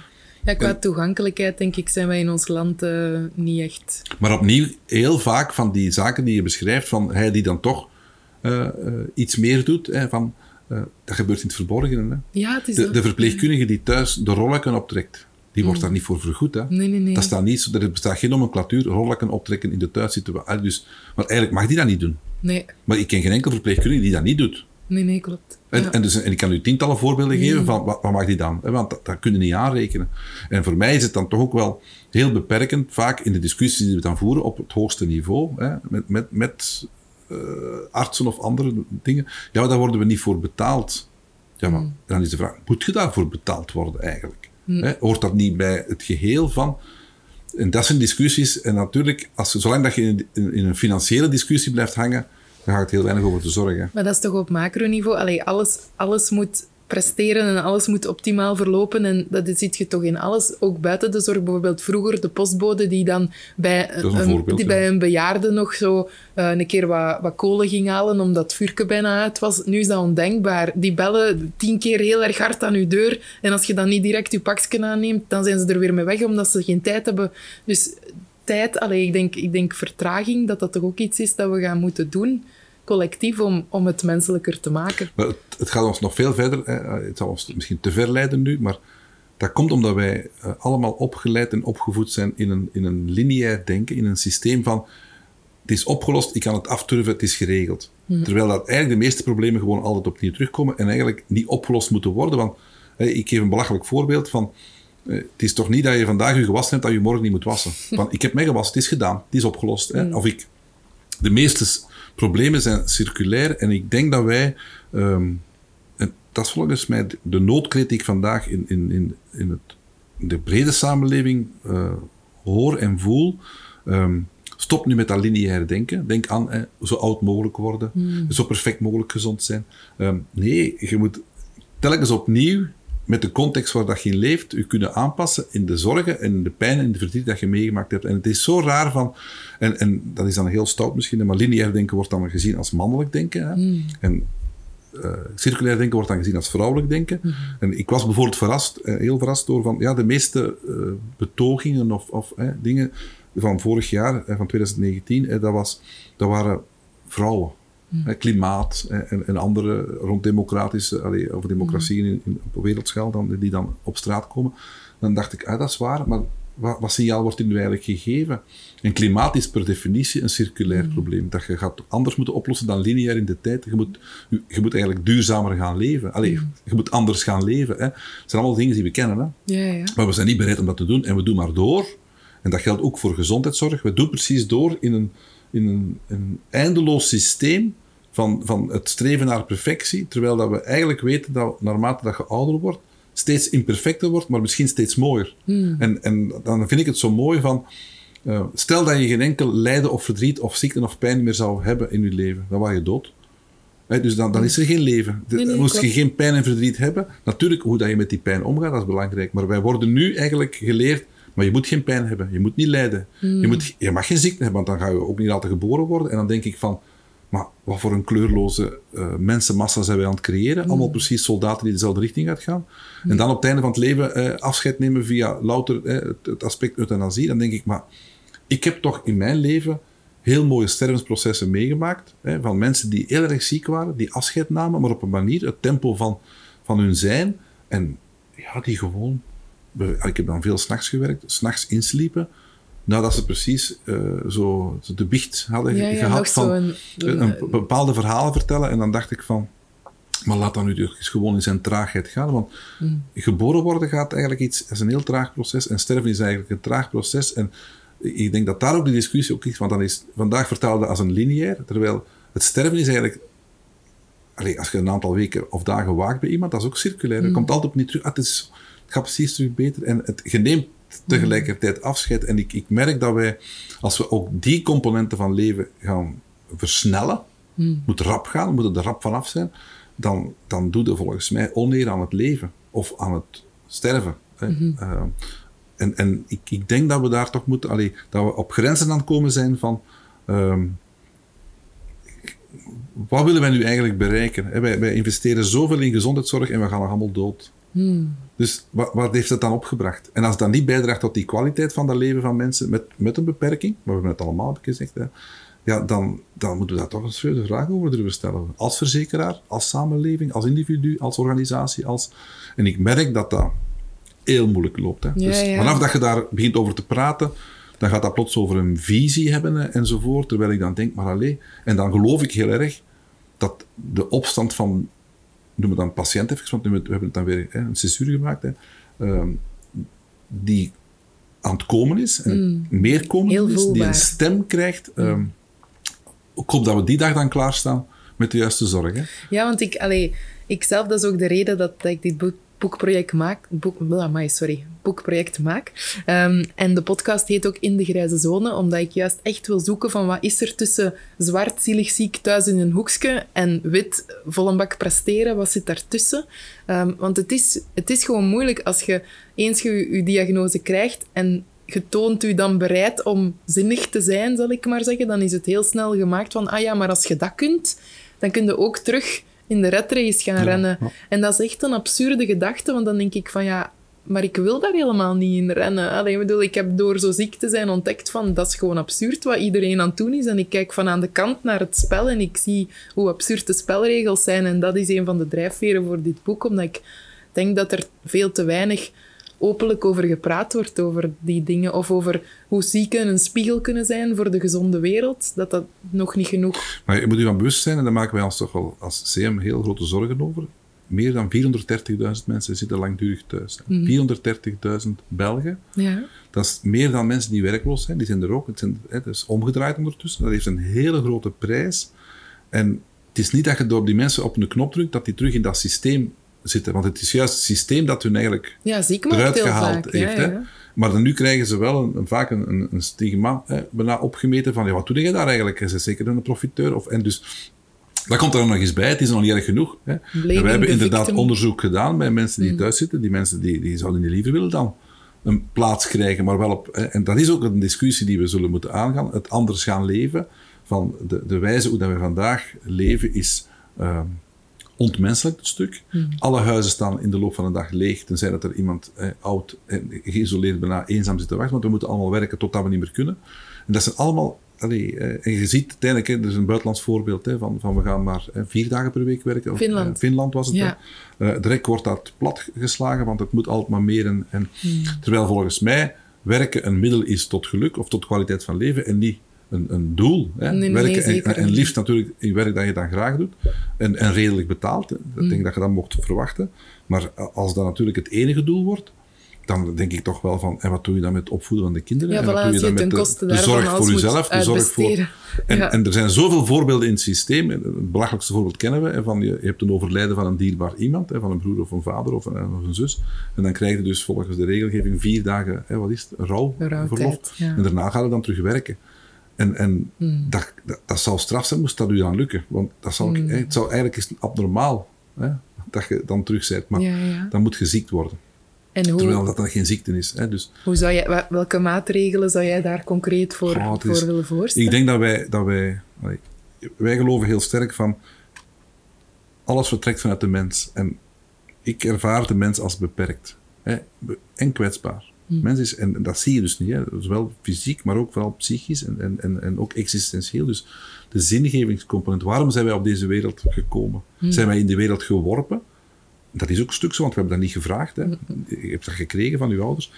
Ja, qua En- toegankelijkheid, denk ik, zijn wij in ons land eh, niet echt... Maar opnieuw, heel vaak van die zaken die je beschrijft, van hij die dan toch eh, eh, iets meer doet, hè, van, eh, dat gebeurt in het verborgene. Hè. Ja, het is De, verpleegkundige die thuis de rollekken optrekt, die wordt daar niet voor vergoed. Hè. Mm. Nee, nee, nee. Dat staat niet, er bestaat geen nomenclatuur, rollekken optrekken in de thuissituatie. Ah, Dus, maar eigenlijk mag die dat niet doen. Nee, Maar ik ken geen enkel verpleegkundige die dat niet doet. nee, nee, klopt. En, Ja. Mm. en, dus, en ik kan u tientallen voorbeelden geven van wat, wat mag die dan? Want dat, dat kun je niet aanrekenen. En voor mij is het dan toch ook wel heel beperkend, vaak in de discussies die we dan voeren op het hoogste niveau, hè, met, met, met artsen of andere dingen. Ja, maar daar worden we niet voor betaald. Ja, maar Mm. dan is de vraag, moet je daarvoor betaald worden eigenlijk? Hè, hoort dat niet bij het geheel van... En dat zijn discussies. En natuurlijk, als, zolang dat je in, in, in een financiële discussie blijft hangen, dan gaat het heel weinig over te zorgen. Maar dat is toch op macroniveau? Allee, alles, alles moet presteren en alles moet optimaal verlopen. En dat ziet je toch in alles, ook buiten de zorg. Bijvoorbeeld vroeger de postbode die dan bij, een die ja. bij een bejaarde nog zo eh, een keer wat, wat kolen ging halen omdat het vuurke bijna uit was. Nu is dat ondenkbaar. Die bellen tien keer heel erg hard aan je deur. En als je dan niet direct je pakje aanneemt, dan zijn ze er weer mee weg omdat ze geen tijd hebben. Dus tijd, allee, ik, denk, ik denk vertraging, dat dat toch ook iets is dat we gaan moeten doen collectief om, om het menselijker te maken. Maar het, het gaat ons nog veel verder. Hè. Het zal ons misschien te ver leiden nu, maar dat komt omdat wij eh, allemaal opgeleid en opgevoed zijn in een, in een lineair denken, in een systeem van het is opgelost, ik kan het afturven, het is geregeld. Terwijl dat eigenlijk de meeste problemen gewoon altijd opnieuw terugkomen en eigenlijk niet opgelost moeten worden. Want ik geef een belachelijk voorbeeld van eh, het is toch niet dat je vandaag je gewassen hebt dat je morgen niet moet wassen. <laughs> Want ik heb mij gewassen, het is gedaan, het is opgelost. Hè. Of ik, de meeste problemen zijn circulair en ik denk dat wij ehm, en dat is volgens mij de noodkreet die ik vandaag in, in, in, in, het, in de brede samenleving uh, hoor en voel. Um, stop nu met dat lineaire denken. Denk aan hè, zo oud mogelijk worden, Hmm. zo perfect mogelijk gezond zijn. Um, nee, je moet telkens opnieuw met de context waar dat je in leeft, je kunnen aanpassen in de zorgen en de pijn en de verdriet dat je meegemaakt hebt. En het is zo raar van, en, en dat is dan heel stout misschien, maar lineair denken wordt dan gezien als mannelijk denken. Hè? Hmm. En uh, circulair denken wordt dan gezien als vrouwelijk denken. Hmm. En ik was bijvoorbeeld verrast, uh, heel verrast door van, ja, de meeste uh, betogingen of, of dingen van vorig jaar, van 2019, dat, was, dat waren vrouwen. Hmm. klimaat en, en, andere rond democratische, allee, over democratie in, in, op wereldschaal, dan, die dan op straat komen. Dan dacht ik, ah, dat is waar, maar wat, wat signaal wordt er nu eigenlijk gegeven? En klimaat is per definitie een circulair Hmm. probleem, dat je gaat anders moeten oplossen dan lineair in de tijd. Je moet, je moet eigenlijk duurzamer gaan leven. Allee, je moet anders gaan leven. Hè. Het zijn allemaal dingen die we kennen, hè. Ja, ja. maar we zijn niet bereid om dat te doen en we doen maar door. En dat geldt ook voor gezondheidszorg. We doen precies door in een, in een, een eindeloos systeem van, van het streven naar perfectie, terwijl dat we eigenlijk weten dat naarmate dat je ouder wordt, steeds imperfecter wordt, maar misschien steeds mooier. Hmm. En, en dan vind ik het zo mooi van, uh, stel dat je geen enkel lijden of verdriet of ziekte of pijn meer zou hebben in je leven, dan was je dood. He, dus dan, dan, is er geen leven. Nee, nee, Moest je geen pijn en verdriet hebben, natuurlijk hoe dat je met die pijn omgaat, dat is belangrijk. Maar wij worden nu eigenlijk geleerd, maar je moet geen pijn hebben, je moet niet lijden. Hmm. Je, moet, je mag geen ziekte hebben, want dan ga je ook niet altijd geboren worden. En dan denk ik van, maar wat voor een kleurloze uh, mensenmassa zijn wij aan het creëren? Allemaal precies soldaten die dezelfde richting uitgaan. En dan op het einde van het leven uh, afscheid nemen via louter uh, het, het, aspect euthanasie. Dan denk ik, maar ik heb toch in mijn leven heel mooie stervensprocessen meegemaakt. Van mensen die heel erg ziek waren, die afscheid namen, maar op een manier, het tempo van, van hun zijn. En ja, die gewoon... Ik heb dan veel s'nachts gewerkt, s'nachts insliepen nadat ze precies uh, zo de biecht hadden ja, ja, gehad van een, een, een, bepaalde verhalen vertellen. En dan dacht ik van, maar laat dan nu eens gewoon in zijn traagheid gaan. Want mm. geboren worden gaat eigenlijk iets, is een heel traag proces. En sterven is eigenlijk een traag proces. En ik denk dat daar ook de discussie ook is. Want dan is vandaag vertelde als een lineair. Terwijl het sterven is eigenlijk... Allee, als je een aantal weken of dagen waakt bij iemand, dat is ook circulair. Mm. Het komt altijd niet terug. Ah, het, is, het gaat precies terug beter. En het, je neemt tegelijkertijd afscheid. En ik, ik merk dat wij, als we ook die componenten van leven gaan versnellen, mm. moet rap gaan, moet er rap vanaf zijn, dan, dan doe je volgens mij oneer aan het leven of aan het sterven. Mm -hmm. uh, en en ik, ik denk dat we daar toch moeten, allee, dat we op grenzen aan het komen zijn van. Um, wat willen wij nu eigenlijk bereiken? Wij, wij, investeren zoveel in gezondheidszorg en we gaan nog allemaal dood. Hmm. Dus wat, wat, heeft het dan opgebracht? En als het dan niet bijdraagt tot die kwaliteit van dat leven van mensen met, met een beperking, maar we hebben het allemaal gezegd, hè, ja, dan, dan moeten we daar toch een serieuze vraag over durven stellen. Als verzekeraar, als samenleving, als individu, als organisatie. Als... En ik merk dat dat heel moeilijk loopt. Hè. Ja, dus ja. vanaf dat je daar begint over te praten, dan gaat dat plots over een visie hebben enzovoort. Terwijl ik dan denk, maar alleen. En dan geloof ik heel erg dat de opstand van noem het dan patiënt even, want we hebben het dan weer hè, een censuur gemaakt, hè, um, die aan het komen is, en mm. meer komen Heel is, die een stem krijgt. Um, ik hoop dat we die dag dan klaarstaan met de juiste zorg. Hè. Ja, want ik, allee, ik zelf, dat is ook de reden dat, dat ik dit boek, boekproject maak. Boek, amai, sorry, boekproject maak. Um, en de podcast heet ook In de Grijze Zone, omdat ik juist echt wil zoeken van wat is er tussen zwart, zielig ziek thuis in een hoekje en wit, vol een bak presteren, wat zit daartussen? Um, want het is, het is gewoon moeilijk als je eens je, je diagnose krijgt en je toont u dan bereid om zinnig te zijn, zal ik maar zeggen, dan is het heel snel gemaakt van, ah ja, maar als je dat kunt, dan kun je ook terug in de redrace gaan Ja, rennen. ja. En dat is echt een absurde gedachte, want dan denk ik van, ja, maar ik wil daar helemaal niet in rennen. Allee, ik bedoel, ik heb door zo ziek te zijn ontdekt van, dat is gewoon absurd wat iedereen aan het doen is. En ik kijk van aan de kant naar het spel en ik zie hoe absurd de spelregels zijn. En dat is een van de drijfveren voor dit boek, omdat ik denk dat er veel te weinig openlijk over gepraat wordt, over die dingen. Of over hoe zieken een spiegel kunnen zijn voor de gezonde wereld. Dat dat nog niet genoeg... Maar je moet je van bewust zijn, en daar maken wij ons toch wel als CM heel grote zorgen over. Meer dan 430.000 mensen zitten langdurig thuis. Mhm. 430.000 Belgen. Ja. Dat is meer dan mensen die werkloos zijn. Die zijn er ook. Het, zijn, het is omgedraaid ondertussen. Dat heeft een hele grote prijs. En het is niet dat je door die mensen op een knop drukt, dat die terug in dat systeem zitten. Want het is juist het systeem dat hun eigenlijk Ja, eruit gehaald vaak. heeft. ja, Hè? ja. Maar dan nu krijgen ze wel een, een- vaak een, een, stigma hè, bijna opgemeten van ja, wat doe je daar eigenlijk? Is het zeker een profiteur? Of, en dus, dat komt er nog eens bij. Het is nog niet erg genoeg. Hè? En we hebben inderdaad victim. Mm. onderzoek gedaan bij mensen die thuis zitten. Die mensen die, die zouden niet liever willen dan een plaats krijgen, maar wel op... Hè, en dat is ook een discussie die we zullen moeten aangaan. Het anders gaan leven. Van de, de wijze hoe dat we vandaag leven is... ehm, ontmenselijk een stuk. Alle huizen staan in de loop van de dag leeg, tenzij dat er iemand eh, oud en geïsoleerd bijna eenzaam zit te wachten, want we moeten allemaal werken totdat we niet meer kunnen. En dat zijn allemaal... Allee, eh, en je ziet uiteindelijk, hè, er is een buitenlands voorbeeld hè, van, van we gaan maar eh, vier dagen per week werken. Of, Finland. eh, Finland was het. Ja. Eh, direct wordt dat platgeslagen, want het moet altijd maar meer. En, en, Terwijl volgens mij werken een middel is tot geluk of tot kwaliteit van leven en niet een, een doel. Hè. Nee, nee, werken nee, en, liefst natuurlijk in werk dat je dan graag doet en, en redelijk betaalt. hè. Mm. Ik denk dat je dat mocht verwachten. Maar als dat natuurlijk het enige doel wordt, dan denk ik toch wel van, en wat doe je dan met het opvoeden van de kinderen? Ja, en voilà, wat doe je dan met de, zorg voor jezelf, de zorg voor... En, Ja. en er zijn zoveel voorbeelden in het systeem. Het belachelijkste voorbeeld kennen we. hè, Van je, hebt een overlijden van een dierbaar iemand, hè, van een broer of een vader of een, of een zus. En dan krijg je dus volgens de regelgeving vier dagen, hè, wat is het, rouw, Rouwtijd, verlof. ja. En daarna ga je dan terug werken. En, en Hmm. dat, dat, straf zijn, moest dat u dan lukken. Want dat zou, Hmm. hè, het zou eigenlijk is abnormaal hè, dat je dan terug bent. Maar Ja, ja. dan moet je ziek worden. En hoe, Terwijl dat dan geen ziekte is. Hè. Dus hoe zou jij, welke maatregelen zou jij daar concreet voor, Oh, voor is- willen voorstellen? Ik denk dat wij, dat wij, wij geloven heel sterk van alles vertrekt vanuit de mens. En ik ervaar de mens als beperkt hè, en kwetsbaar. Mens is, en dat zie je dus niet, hè, zowel fysiek, maar ook vooral psychisch en, en, en, en ook existentieel. Dus de zingevingscomponent, waarom zijn wij op deze wereld gekomen? Zijn wij in de wereld geworpen? Dat is ook een stuk zo, want we hebben dat niet gevraagd. Hè. Je hebt dat gekregen van je ouders.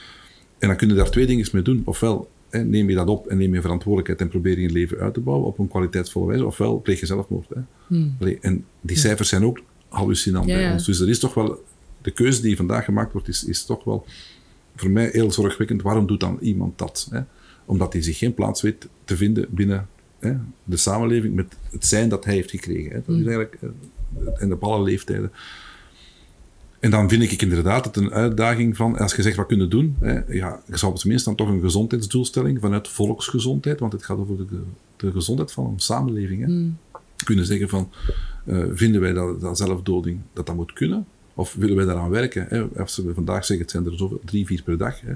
En dan kun je daar twee dingen mee doen. Ofwel hè, neem je dat op en neem je verantwoordelijkheid en probeer je je leven uit te bouwen op een kwaliteitsvolle wijze. Ofwel pleeg je zelfmoord. Hè. Allee, en die cijfers zijn ook hallucinant Ja, bij ons. Dus er is toch wel... De keuze die vandaag gemaakt wordt, is, is toch wel voor mij heel zorgwekkend. Waarom doet dan iemand dat? Hè? Omdat hij zich geen plaats weet te vinden binnen hè, de samenleving met het zijn dat hij heeft gekregen. Hè? Dat is eigenlijk... eh, En op alle leeftijden. En dan vind ik inderdaad het een uitdaging van, als je zegt wat kunnen doen, hè, ja, je zou op zijn minst dan toch een gezondheidsdoelstelling vanuit volksgezondheid, want het gaat over de, de gezondheid van een samenleving. Hè. Kunnen zeggen van, eh, vinden wij dat, dat zelfdoding dat dat moet kunnen? Of willen wij daaraan werken? Hè? Als we vandaag zeggen, het zijn er zoveel, drie, vier per dag. Hè?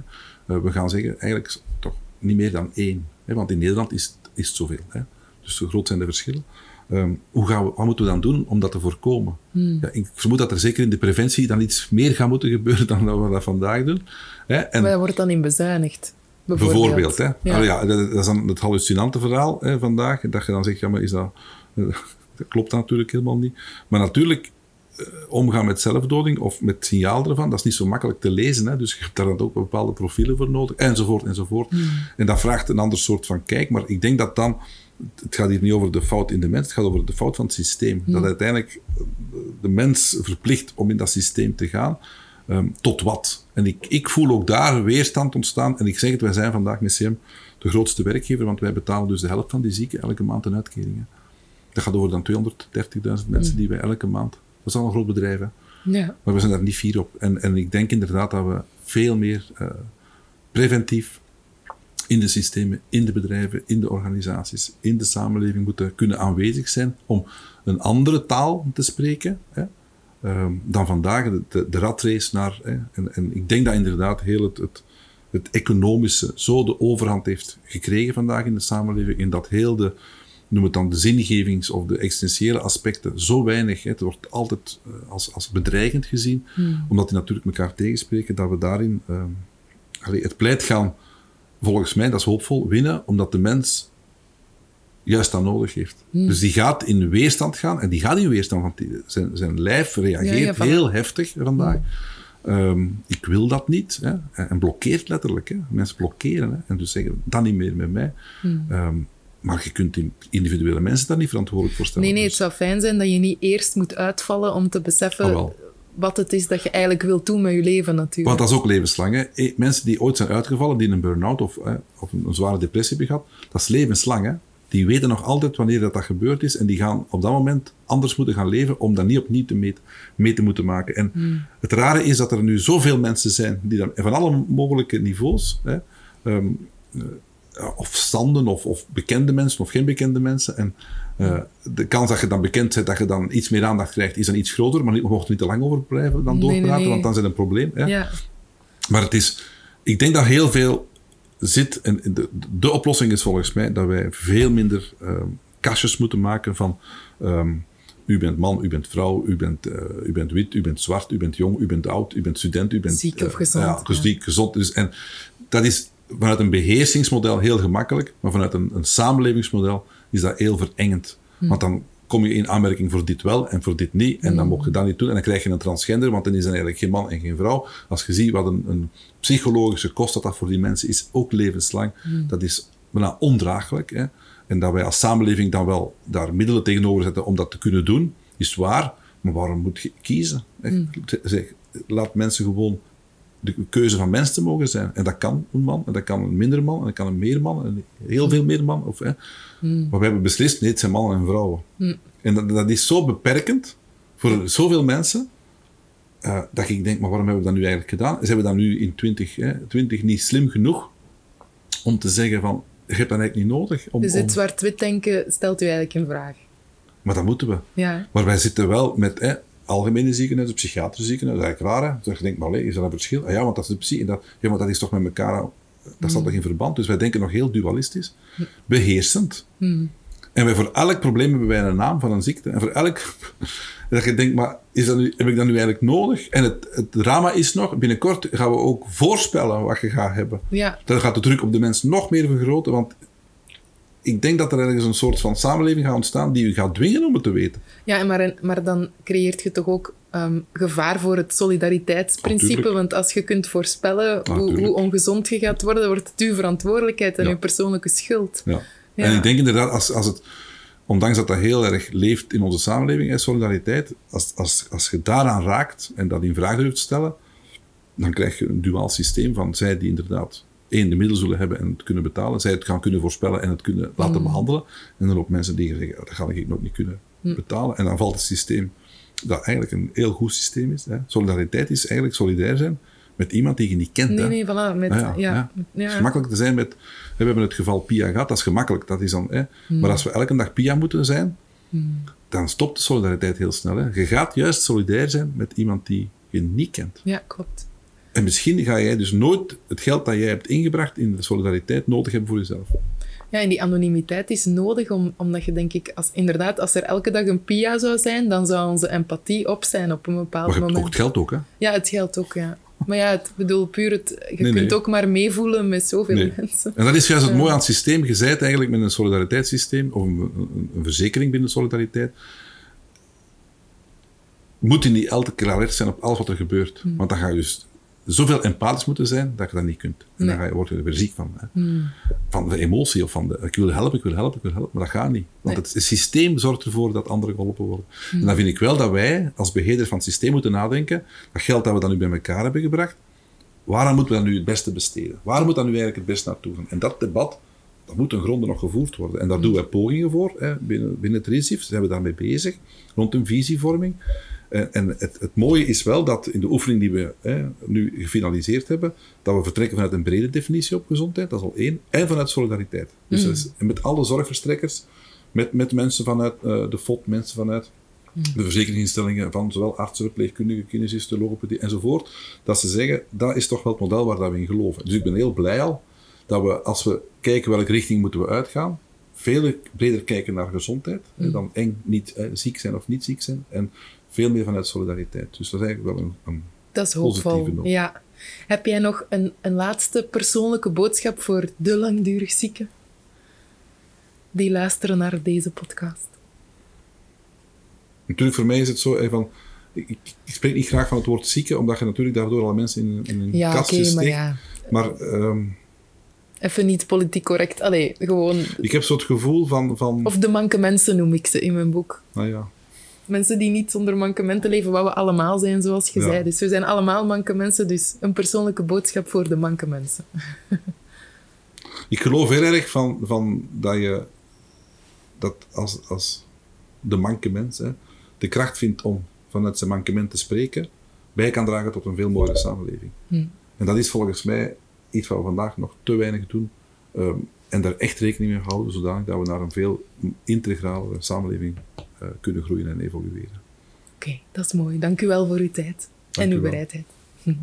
Eh, we gaan zeggen, eigenlijk toch niet meer dan één. Hè? Want in Nederland is, het- is het zoveel. Hè? Dus zo groot zijn de verschillen. Ehm, hoe gaan we, wat moeten we dan doen om dat te voorkomen? Ja, ik vermoed dat er zeker in de preventie dan iets meer gaat moeten gebeuren dan dat we dat vandaag doen. Hè? En Waar wordt dan in bezuinigd? Bijvoorbeeld. bijvoorbeeld, hè? Ja. Ja, dat, is dan het hallucinante verhaal hè, vandaag. Dat je dan zegt, ja, maar is dat... <laughs> Dat klopt natuurlijk helemaal niet. Maar natuurlijk, eh, omgaan met zelfdoding of met signaal ervan, dat is niet zo makkelijk te lezen. Hè? Dus je hebt daar dan ook bepaalde profielen voor nodig, enzovoort, enzovoort. En dat vraagt een ander soort van kijk. Maar ik denk dat dan, het gaat hier niet over de fout in de mens, het gaat over de fout van het systeem. Dat uiteindelijk eh, de mens verplicht om in dat systeem te gaan. Ehm, tot wat? En ik, ik voel ook daar weerstand ontstaan. En ik zeg het, wij zijn vandaag met CM de grootste werkgever, want wij betalen dus de helft van die zieken elke maand een uitkering. hè. Dat gaat over dan 230.000 mensen die wij elke maand... Dat is al een groot bedrijf, hè. Ja. Maar we zijn daar niet fier op. En, en ik denk inderdaad dat we veel meer eh, preventief in de systemen, in de bedrijven, in de organisaties, in de samenleving moeten kunnen aanwezig zijn om een andere taal te spreken hè, ehm, dan vandaag, de, de, de ratrace naar. Hè, en, en ik denk dat inderdaad heel het, het, het economische zo de overhand heeft gekregen vandaag in de samenleving, in dat heel de, noem het dan de zingevings- of de existentiële aspecten zo weinig, hè, het wordt altijd eh, als, als bedreigend gezien, omdat die natuurlijk elkaar tegenspreken, dat we daarin allee, het pleit gaan, volgens mij, dat is hoopvol, winnen, omdat de mens juist dat nodig heeft. Dus die gaat in weerstand gaan, en die gaat in weerstand, want die, zijn, zijn lijf reageert Ja, ja, van- heel heftig vandaag. Ehm, ik wil dat niet. Hè, en blokkeert letterlijk. Hè. Mensen blokkeren. Hè, en dus zeggen, dat niet meer met mij. Ehm, maar je kunt in- individuele mensen daar niet verantwoordelijk voor stellen. Nee, nee, het Dus- zou fijn zijn dat je niet eerst moet uitvallen om te beseffen Ah, wat het is dat je eigenlijk wilt doen met je leven natuurlijk. Want dat is ook levenslang. Hè. Eh, Mensen die ooit zijn uitgevallen, die een burn-out of, hè, of een, zware depressie hebben gehad, dat is levenslang. Hè. die weten nog altijd wanneer dat, dat gebeurd is en die gaan op dat moment anders moeten gaan leven om dat niet opnieuw te mee, mee te moeten maken. En het rare is dat er nu zoveel mensen zijn die dan, van alle mogelijke niveaus, hè, ehm, eh, of standen, of, of, bekende mensen of geen bekende mensen. En uh, de kans dat je dan bekend bent, dat je dan iets meer aandacht krijgt, is dan iets groter. Maar we mochten er niet te lang over blijven dan doorpraten, nee, nee, nee. want dan is het een probleem. Hè. Ja. Maar het is, ik denk dat heel veel zit. En de, de oplossing is volgens mij dat wij veel minder um, kastjes moeten maken van. Um, u bent man, u bent vrouw, u bent, uh, u bent wit, u bent zwart, u bent jong, u bent oud, u bent student, u bent... Ziek of gezond. Uh, ja, dus ziek, gezond. Dus, en dat is vanuit een beheersingsmodel heel gemakkelijk, maar vanuit een, een samenlevingsmodel is dat heel verengend. Hm. Want dan kom je in aanmerking voor dit wel en voor dit niet. En dan hm. mocht je dat niet doen. En dan krijg je een transgender, want dan is er eigenlijk geen man en geen vrouw. Als je ziet wat een, een psychologische kost dat, dat voor die mensen is, ook levenslang, hm. dat is bijna ondraaglijk. Hè? En dat wij als samenleving dan wel daar middelen tegenover zetten om dat te kunnen doen, is waar. Maar waarom moet je kiezen? Zeg, laat mensen gewoon de keuze van mensen te mogen zijn. En dat kan een man, en dat kan een minder man, en dat kan een meer man, en heel veel meer man. Of, hè. Mm. Maar we hebben beslist, nee, het zijn mannen en vrouwen. Mm. En dat, dat, is zo beperkend voor zoveel mensen, uh, dat ik denk, maar waarom hebben we dat nu eigenlijk gedaan? Zijn we dan nu in 2020 niet slim genoeg om te zeggen van, je hebt dat eigenlijk niet nodig. Om, dus het zwart-wit denken stelt u eigenlijk in vraag? Maar dat moeten we. Ja. Maar wij zitten wel met... Hè, algemene ziekenhuizen, psychiatrische ziekenhuizen, dat is eigenlijk raar. Hè? Dus je denkt, maar is dat een verschil? Ah, ja, want dat is de psy. Dat, ja, maar dat is toch met elkaar, dat staat toch in verband? Dus wij denken nog heel dualistisch, beheersend. Hmm. En wij voor elk probleem hebben wij een naam van een ziekte. En voor elk... <laughs> dat je denkt, maar is dat nu, heb ik dat nu eigenlijk nodig? En het, het drama is nog, binnenkort gaan we ook voorspellen wat je gaat hebben. Ja. Dat gaat de druk op de mensen nog meer vergroten, want ik denk dat er ergens een soort van samenleving gaat ontstaan die u gaat dwingen om het te weten. Ja, maar, maar dan creëert je toch ook um, gevaar voor het solidariteitsprincipe. Want als je kunt voorspellen hoe, hoe, ongezond je gaat worden, wordt het uw verantwoordelijkheid en ja. uw persoonlijke schuld. Ja. ja. En ik denk inderdaad, als, als het, ondanks dat dat heel erg leeft in onze samenleving, is solidariteit, als, als, als je daaraan raakt en dat in vraag durft stellen, dan krijg je een duaal systeem van zij die inderdaad één, de middelen zullen hebben en het kunnen betalen. Zij het gaan kunnen voorspellen en het kunnen laten mm. behandelen. En dan ook mensen die zeggen, dat ga ik nog niet kunnen mm. betalen. En dan valt het systeem, dat eigenlijk een heel goed systeem is. Hè. Solidariteit is eigenlijk solidair zijn met iemand die je niet kent. Nee, hè. nee, voilà. Met, ja, ja, ja. Het is gemakkelijk te zijn met... We hebben het geval Pia gehad, dat is gemakkelijk. Dat is dan, hè. Mm. Maar als we elke dag Pia moeten zijn, dan stopt de solidariteit heel snel. Hè. Je gaat juist solidair zijn met iemand die je niet kent. Ja, klopt. En misschien ga jij dus nooit het geld dat jij hebt ingebracht in de solidariteit nodig hebben voor jezelf. Ja, en die anonimiteit is nodig, om, omdat je denk ik, als, inderdaad, als er elke dag een PIA zou zijn, dan zou onze empathie op zijn op een bepaald maar je moment. Ook het geld ook, hè? Ja, het geld ook, ja. Maar ja, het bedoel puur, het, je nee, kunt nee. ook maar meevoelen met zoveel nee. mensen. En dat is juist het mooie aan het systeem. Je eigenlijk met een solidariteitssysteem, of een, een, een verzekering binnen solidariteit, moet je niet altijd keer alert zijn op alles wat er gebeurt. Hmm. Want dan ga je dus zoveel empathisch moeten zijn dat je dat niet kunt. En Nee. dan je, word je er weer ziek van. Hè. Hmm. Van de emotie of van de ik wil helpen, ik wil helpen, ik wil helpen. Maar dat gaat niet. Want Nee. het, systeem zorgt ervoor dat anderen geholpen worden. Hmm. En dan vind ik wel dat wij als beheerder van het systeem moeten nadenken. Dat geld dat we dan nu bij elkaar hebben gebracht, waaraan moeten we dat nu het beste besteden? Waar moet dat nu eigenlijk het beste naartoe gaan? En dat debat, dat moet ten gronde nog gevoerd worden. En daar doen wij pogingen voor. Hè. Binnen, binnen het RISIF zijn we daarmee bezig, rond een visievorming. En, en het, het mooie is wel dat in de oefening die we hè, nu gefinaliseerd hebben, dat we vertrekken vanuit een brede definitie op gezondheid, dat is al één, en vanuit solidariteit. Dus is met alle zorgverstrekkers, met, met mensen vanuit eh, de FOD, mensen vanuit de verzekeringsinstellingen van zowel artsen, verpleegkundigen, kinesisten, logopedie enzovoort, dat ze zeggen, dat is toch wel het model waar dat we in geloven. Dus ik ben heel blij al dat we, als we kijken welke richting moeten we uitgaan, veel breder kijken naar gezondheid, hè, dan eng niet hè, ziek zijn of niet ziek zijn, en veel meer vanuit solidariteit. Dus dat is eigenlijk wel een, een Dat is hoopvol. Ja. Heb jij nog een, een laatste persoonlijke boodschap voor de langdurig zieken? Die luisteren naar deze podcast. Natuurlijk, voor mij is het zo van. Ik, ik- spreek niet graag van het woord zieke, omdat je natuurlijk daardoor alle mensen in, in een Ja, kastje steekt. maar ja. Maar ehm, Even niet politiek correct. Allee, gewoon... ik heb zo het gevoel van. van Of de manke mensen noem ik ze in mijn boek. nou ja, Mensen die niet zonder mankementen leven, wat we allemaal zijn, zoals je Ja. zei. Dus we zijn allemaal manke mensen, dus een persoonlijke boodschap voor de manke mensen. <laughs> ik geloof heel erg van, van dat je dat als, als de mankement hè, de kracht vindt om vanuit zijn mankement te spreken, bij kan dragen tot een veel mooiere samenleving. Hm. En dat is volgens mij iets wat we vandaag nog te weinig doen. ehm, en daar echt rekening mee houden, zodanig dat we naar een veel integralere samenleving eh, kunnen groeien en evolueren. Oké, dat is mooi. Dank u wel voor uw tijd Dank en uw bereidheid. <laughs>